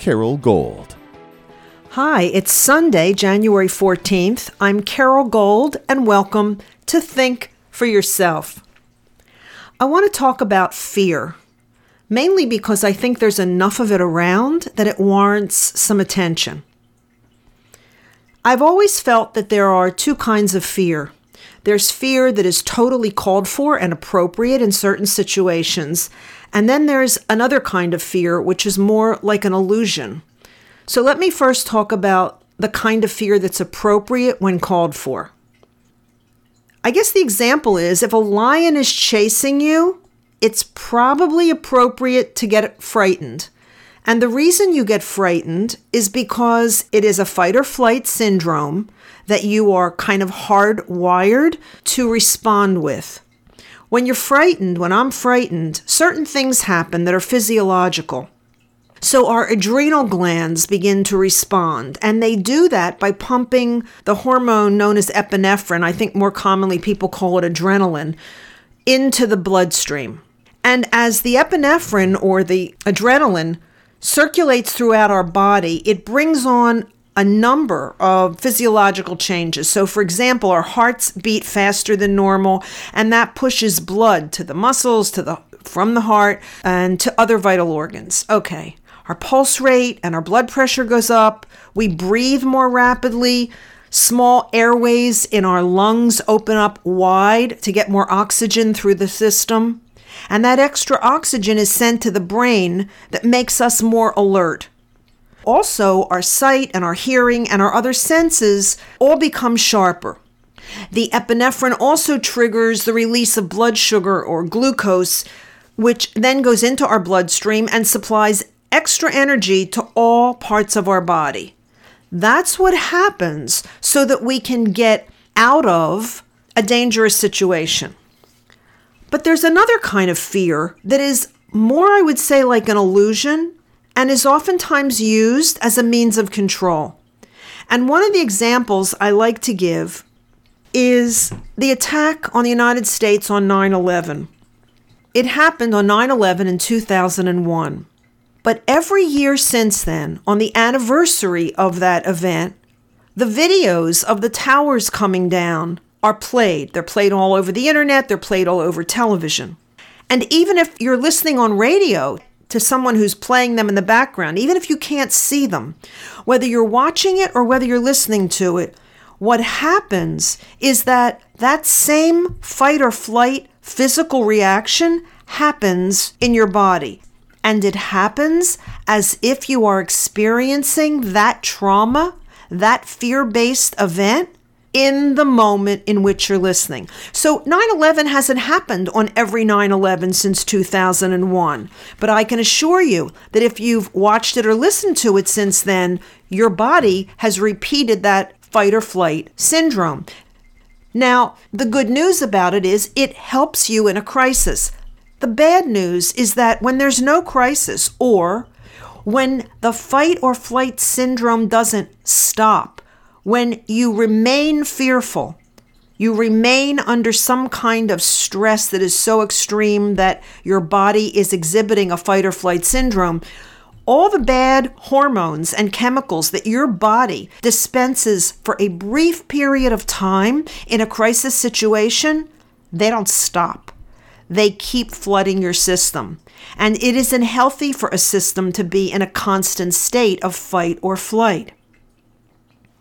Carole Gold. Hi, it's Sunday, January 14th. I'm Carole Gold, and welcome to Think for Yourself. I want to talk about fear, mainly because I think there's enough of it around that it warrants some attention. I've always felt that there are two kinds of fear. There's fear that is totally called for and appropriate in certain situations, and then there's another kind of fear, which is more like an illusion. So let me first talk about the kind of fear that's appropriate when called for. I guess the example is if a lion is chasing you, it's probably appropriate to get frightened. And the reason you get frightened is because it is a fight or flight syndrome that you are kind of hardwired to respond with. When you're frightened, when I'm frightened, certain things happen that are physiological. So our adrenal glands begin to respond, and they do that by pumping the hormone known as epinephrine, I think more commonly people call it adrenaline, into the bloodstream. And as the epinephrine or the adrenaline circulates throughout our body, it brings on a number of physiological changes. So, for example, our hearts beat faster than normal, and that pushes blood to the muscles, to the from the heart, and to other vital organs. Okay, our pulse rate and our blood pressure goes up. We breathe more rapidly. Small airways in our lungs open up wide to get more oxygen through the system. And that extra oxygen is sent to the brain that makes us more alert. Also, our sight and our hearing and our other senses all become sharper. The epinephrine also triggers the release of blood sugar or glucose, which then goes into our bloodstream and supplies extra energy to all parts of our body. That's what happens so that we can get out of a dangerous situation. But there's another kind of fear that is more, I would say, like an illusion and is oftentimes used as a means of control. And one of the examples I like to give is the attack on the United States on 9 11. It happened on 9 11 in 2001. But every year since then, on the anniversary of that event, the videos of the towers coming down are played. They're played all over the internet, they're played all over television. And even if you're listening on radio to someone who's playing them in the background, even if you can't see them, whether you're watching it or whether you're listening to it, what happens is that that same fight or flight physical reaction happens in your body. And it happens as if you are experiencing that trauma, that fear based event in the moment in which you're listening. So 9 11 hasn't happened on every 9 11 since 2001. But I can assure you that if you've watched it or listened to it since then, your body has repeated that fight or flight syndrome. Now, the good news about it is it helps you in a crisis. The bad news is that when there's no crisis or when the fight or flight syndrome doesn't stop, when you remain fearful, you remain under some kind of stress that is so extreme that your body is exhibiting a fight or flight syndrome, all the bad hormones and chemicals that your body dispenses for a brief period of time in a crisis situation, they don't stop they keep flooding your system. And it isn't healthy for a system to be in a constant state of fight or flight.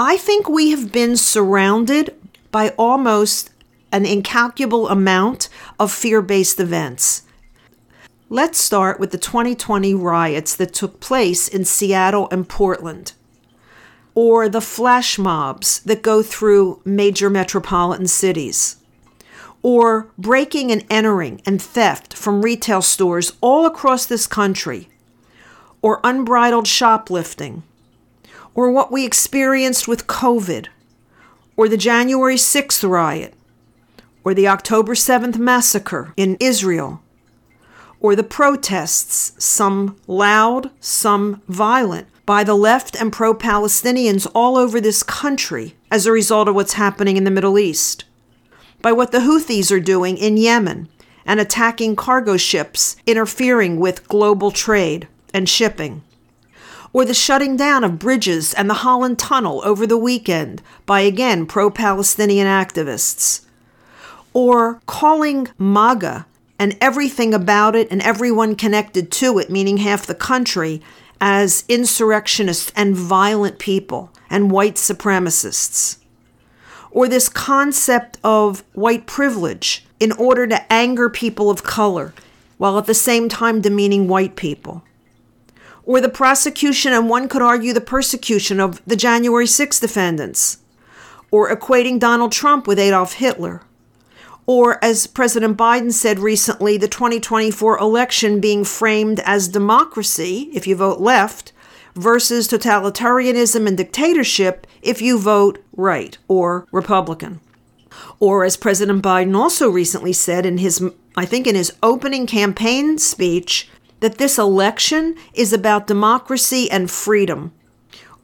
I think we have been surrounded by almost an incalculable amount of fear based events. Let's start with the 2020 riots that took place in Seattle and Portland, or the flash mobs that go through major metropolitan cities or breaking and entering and theft from retail stores all across this country, or unbridled shoplifting, or what we experienced with COVID, or the January 6th riot, or the October 7th massacre in Israel, or the protests, some loud, some violent, by the left and pro Palestinians all over this country as a result of what's happening in the Middle East, by what the Houthis are doing in Yemen and attacking cargo ships, interfering with global trade and shipping, or the shutting down of bridges and the Holland Tunnel over the weekend by again pro Palestinian activists, or calling MAGA and everything about it and everyone connected to it, meaning half the country, as insurrectionists and violent people and white supremacists. Or this concept of white privilege in order to anger people of color while at the same time demeaning white people. Or the prosecution, and one could argue the persecution of the January 6 defendants. Or equating Donald Trump with Adolf Hitler or as President Biden said recently, the 2024 election being framed as democracy, if you vote left, versus totalitarianism and dictatorship if you vote right or Republican. Or as President Biden also recently said in his, I think in his opening campaign speech, that this election is about democracy and freedom.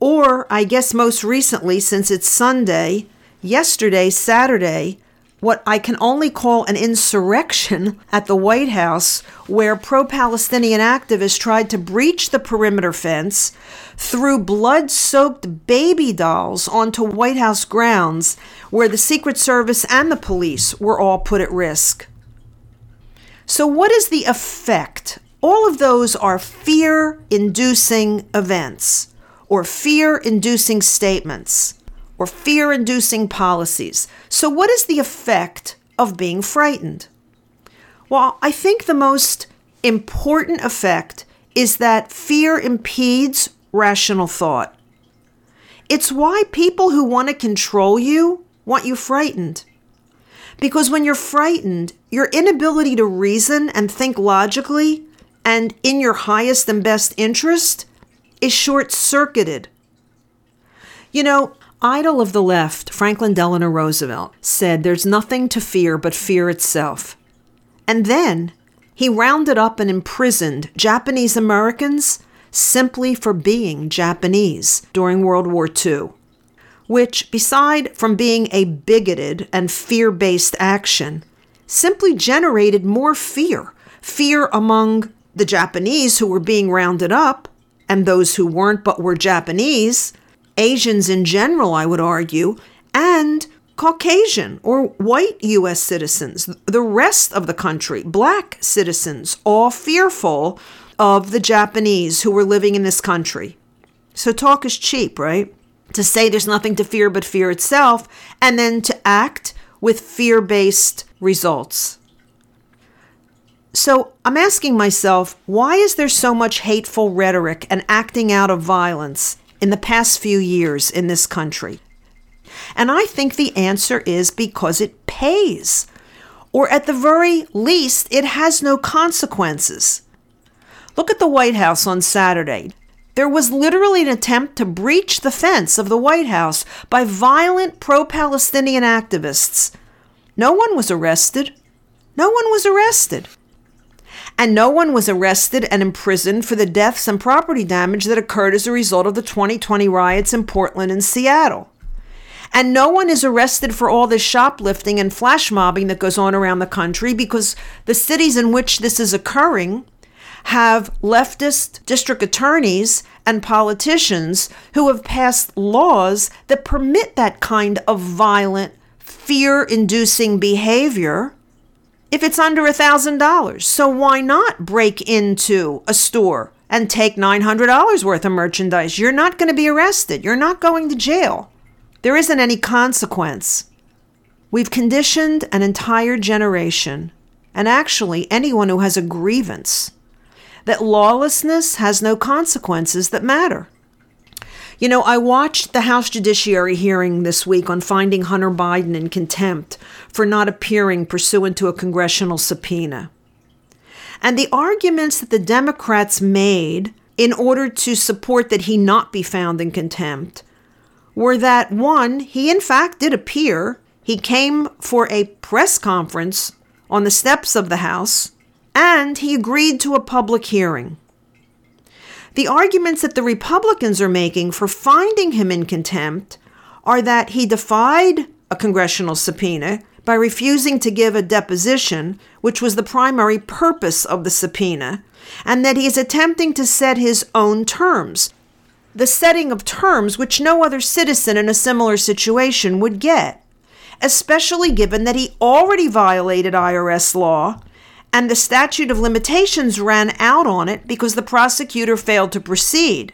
Or, I guess most recently, since it's Sunday, yesterday, Saturday, what I can only call an insurrection at the White House, where pro Palestinian activists tried to breach the perimeter fence, threw blood soaked baby dolls onto White House grounds, where the Secret Service and the police were all put at risk. So, what is the effect? All of those are fear inducing events or fear inducing statements or fear inducing policies. So, what is the effect of being frightened? Well, I think the most important effect is that fear impedes rational thought. It's why people who want to control you want you frightened. Because when you're frightened, your inability to reason and think logically and in your highest and best interest is short circuited. You know, idol of the left, Franklin Delano Roosevelt, said there's nothing to fear but fear itself. And then he rounded up and imprisoned Japanese Americans simply for being Japanese during World War II, which, beside from being a bigoted and fear based action, simply generated more fear fear among the Japanese who were being rounded up and those who weren't but were Japanese Asians in general, I would argue, and Caucasian or white U.S. citizens, the rest of the country, black citizens, all fearful of the Japanese who were living in this country. So talk is cheap, right? To say there's nothing to fear but fear itself, and then to act with fear based results. So I'm asking myself, why is there so much hateful rhetoric and acting out of violence in the past few years in this country? And I think the answer is because it pays. Or at the very least, it has no consequences. Look at the White House on Saturday. There was literally an attempt to breach the fence of the White House by violent pro Palestinian activists. No one was arrested. No one was arrested and no one was arrested and imprisoned for the deaths and property damage that occurred as a result of the 2020 riots in Portland and Seattle. And no one is arrested for all this shoplifting and flash mobbing that goes on around the country because the cities in which this is occurring have leftist district attorneys and politicians who have passed laws that permit that kind of violent, fear inducing behavior if it's under a $1,000. So why not break into a store and take $900 worth of merchandise? You're not going to be arrested. You're not going to jail. There isn't any consequence. We've conditioned an entire generation, and actually anyone who has a grievance, that lawlessness has no consequences that matter. You know, I watched the House Judiciary hearing this week on finding Hunter Biden in contempt for not appearing pursuant to a congressional subpoena. And the arguments that the Democrats made in order to support that he not be found in contempt were that one, he in fact did appear. He came for a press conference on the steps of the House, and he agreed to a public hearing. The arguments that the Republicans are making for finding him in contempt are that he defied a congressional subpoena by refusing to give a deposition, which was the primary purpose of the subpoena, and that he is attempting to set his own terms, the setting of terms which no other citizen in a similar situation would get, especially given that he already violated IRS law and the statute of limitations ran out on it because the prosecutor failed to proceed.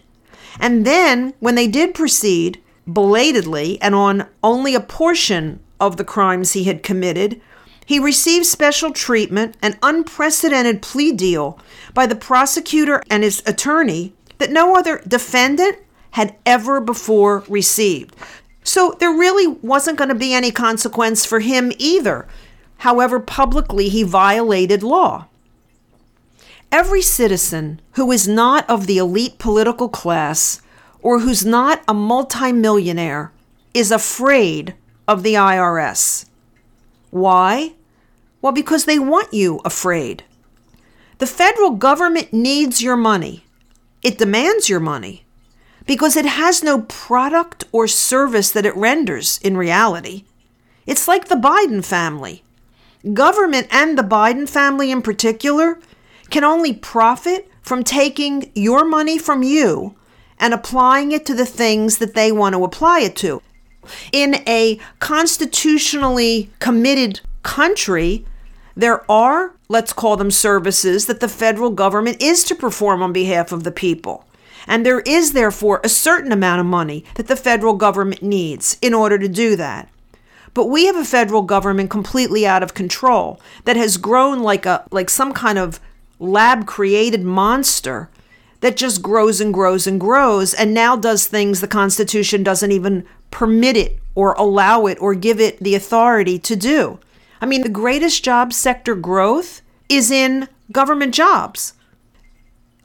And then, when they did proceed, belatedly and on only a portion of the crimes he had committed, he received special treatment, an unprecedented plea deal by the prosecutor and his attorney that no other defendant had ever before received. So there really wasn't going to be any consequence for him either. However, publicly he violated law. Every citizen who is not of the elite political class or who's not a multimillionaire is afraid of the IRS. Why? Well, because they want you afraid. The federal government needs your money. It demands your money because it has no product or service that it renders in reality. It's like the Biden family. Government and the Biden family in particular can only profit from taking your money from you and applying it to the things that they want to apply it to. In a constitutionally committed country, there are, let's call them services, that the federal government is to perform on behalf of the people. And there is, therefore, a certain amount of money that the federal government needs in order to do that. But we have a federal government completely out of control that has grown like a like some kind of lab created monster that just grows and grows and grows and now does things the Constitution doesn't even permit it or allow it or give it the authority to do. I mean, the greatest job sector growth is in government jobs.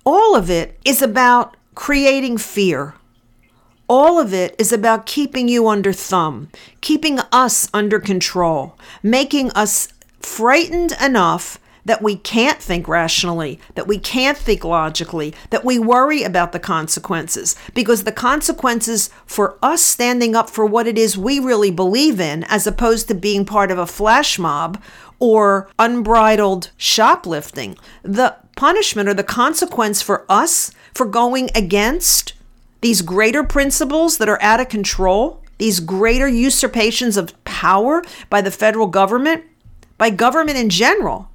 All of it is about creating fear. All of it is about keeping you under thumb, keeping us under control, making us frightened enough that we can't think rationally, that we can't think logically, that we worry about the consequences. Because the consequences for us standing up for what it is we really believe in, as opposed to being part of a flash mob or unbridled shoplifting, the punishment or the consequence for us for going against these greater principles that are out of control, these greater usurpations of power by the federal government, by government in general,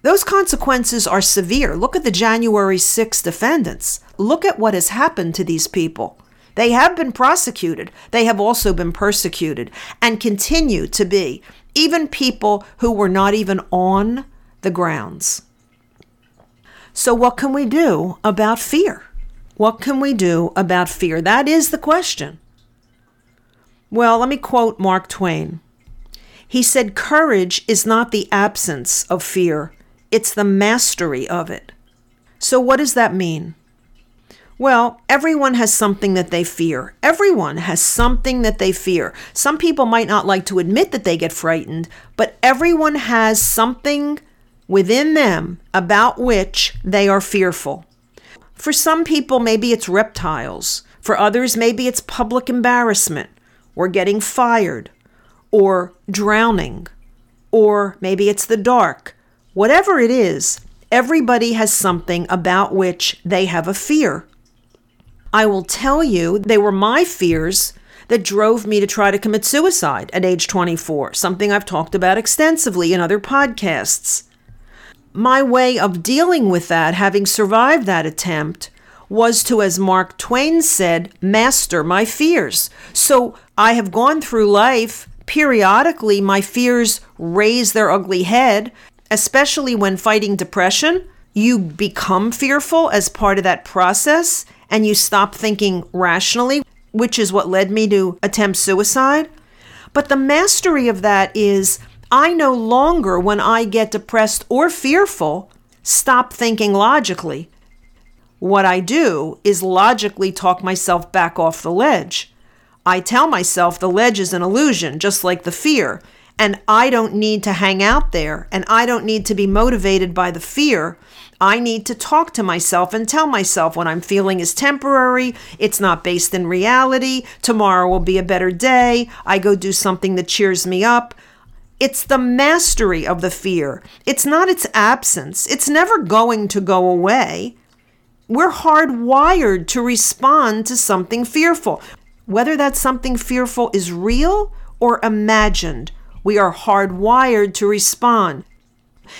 those consequences are severe. Look at the January 6 defendants. Look at what has happened to these people. They have been prosecuted. They have also been persecuted and continue to be, even people who were not even on the grounds. So, what can we do about fear? What can we do about fear? That is the question. Well, let me quote Mark Twain. He said, Courage is not the absence of fear, it's the mastery of it. So, what does that mean? Well, everyone has something that they fear. Everyone has something that they fear. Some people might not like to admit that they get frightened, but everyone has something within them about which they are fearful. For some people, maybe it's reptiles. For others, maybe it's public embarrassment, or getting fired, or drowning, or maybe it's the dark Whatever it is, everybody has something about which they have a fear. I will tell you, they were my fears that drove me to try to commit suicide at age 24, something I've talked about extensively in other podcasts. My way of dealing with that, having survived that attempt, was to, as Mark Twain said, master my fears. So I have gone through life. Periodically, my fears raise their ugly head, especially when fighting depression, you become fearful as part of that process and you stop thinking rationally, which is what led me to attempt suicide. But the mastery of that is I no longer, when I get depressed or fearful, stop thinking logically. What I do is logically talk myself back off the ledge. I tell myself the ledge is an illusion, just like the fear, and I don't need to hang out there, and I don't need to be motivated by the fear. I need to talk to myself and tell myself what I'm feeling is temporary, it's not based in reality, tomorrow will be a better day, I go do something that cheers me up. It's the mastery of the fear. It's not its absence. It's never going to go away. We're hardwired to respond to something fearful. Whether that something fearful is real or imagined, we are hardwired to respond.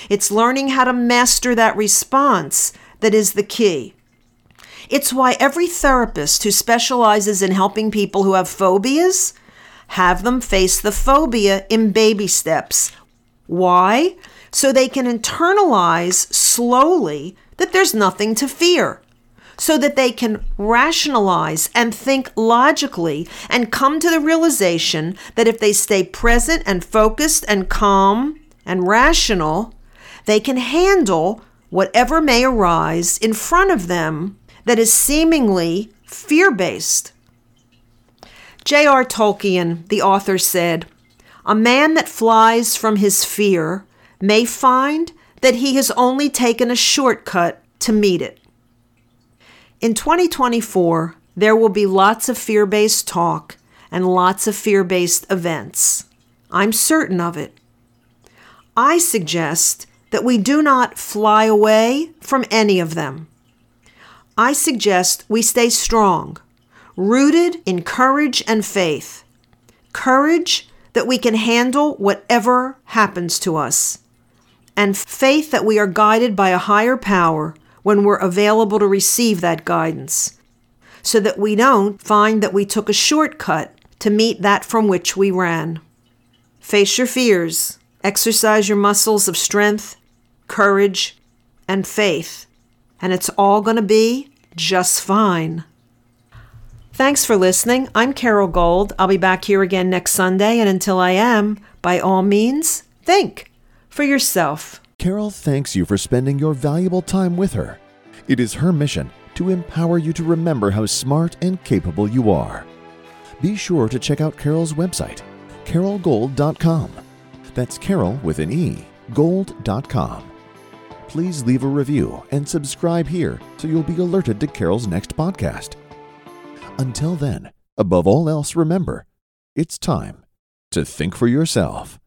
It's learning how to master that response that is the key. It's why every therapist who specializes in helping people who have phobias have them face the phobia in baby steps. Why? So they can internalize slowly that there's nothing to fear. So that they can rationalize and think logically and come to the realization that if they stay present and focused and calm and rational, they can handle whatever may arise in front of them that is seemingly fear based. J.R. Tolkien, the author, said, A man that flies from his fear may find that he has only taken a shortcut to meet it. In 2024, there will be lots of fear based talk and lots of fear based events. I'm certain of it. I suggest that we do not fly away from any of them. I suggest we stay strong rooted in courage and faith. Courage that we can handle whatever happens to us, and faith that we are guided by a higher power when we're available to receive that guidance, so that we don't find that we took a shortcut to meet that from which we ran. Face your fears, exercise your muscles of strength, courage, and faith, and it's all going to be just fine. Thanks for listening. I'm Carole Gold. I'll be back here again next Sunday, and until I am, by all means, think for yourself. Carole thanks you for spending your valuable time with her. It is her mission to empower you to remember how smart and capable you are. Be sure to check out Carole's website, carolegold.com. That's Carol with an E, gold.com. Please leave a review and subscribe here so you'll be alerted to Carole's next podcast. Until then, above all else, remember it's time to think for yourself.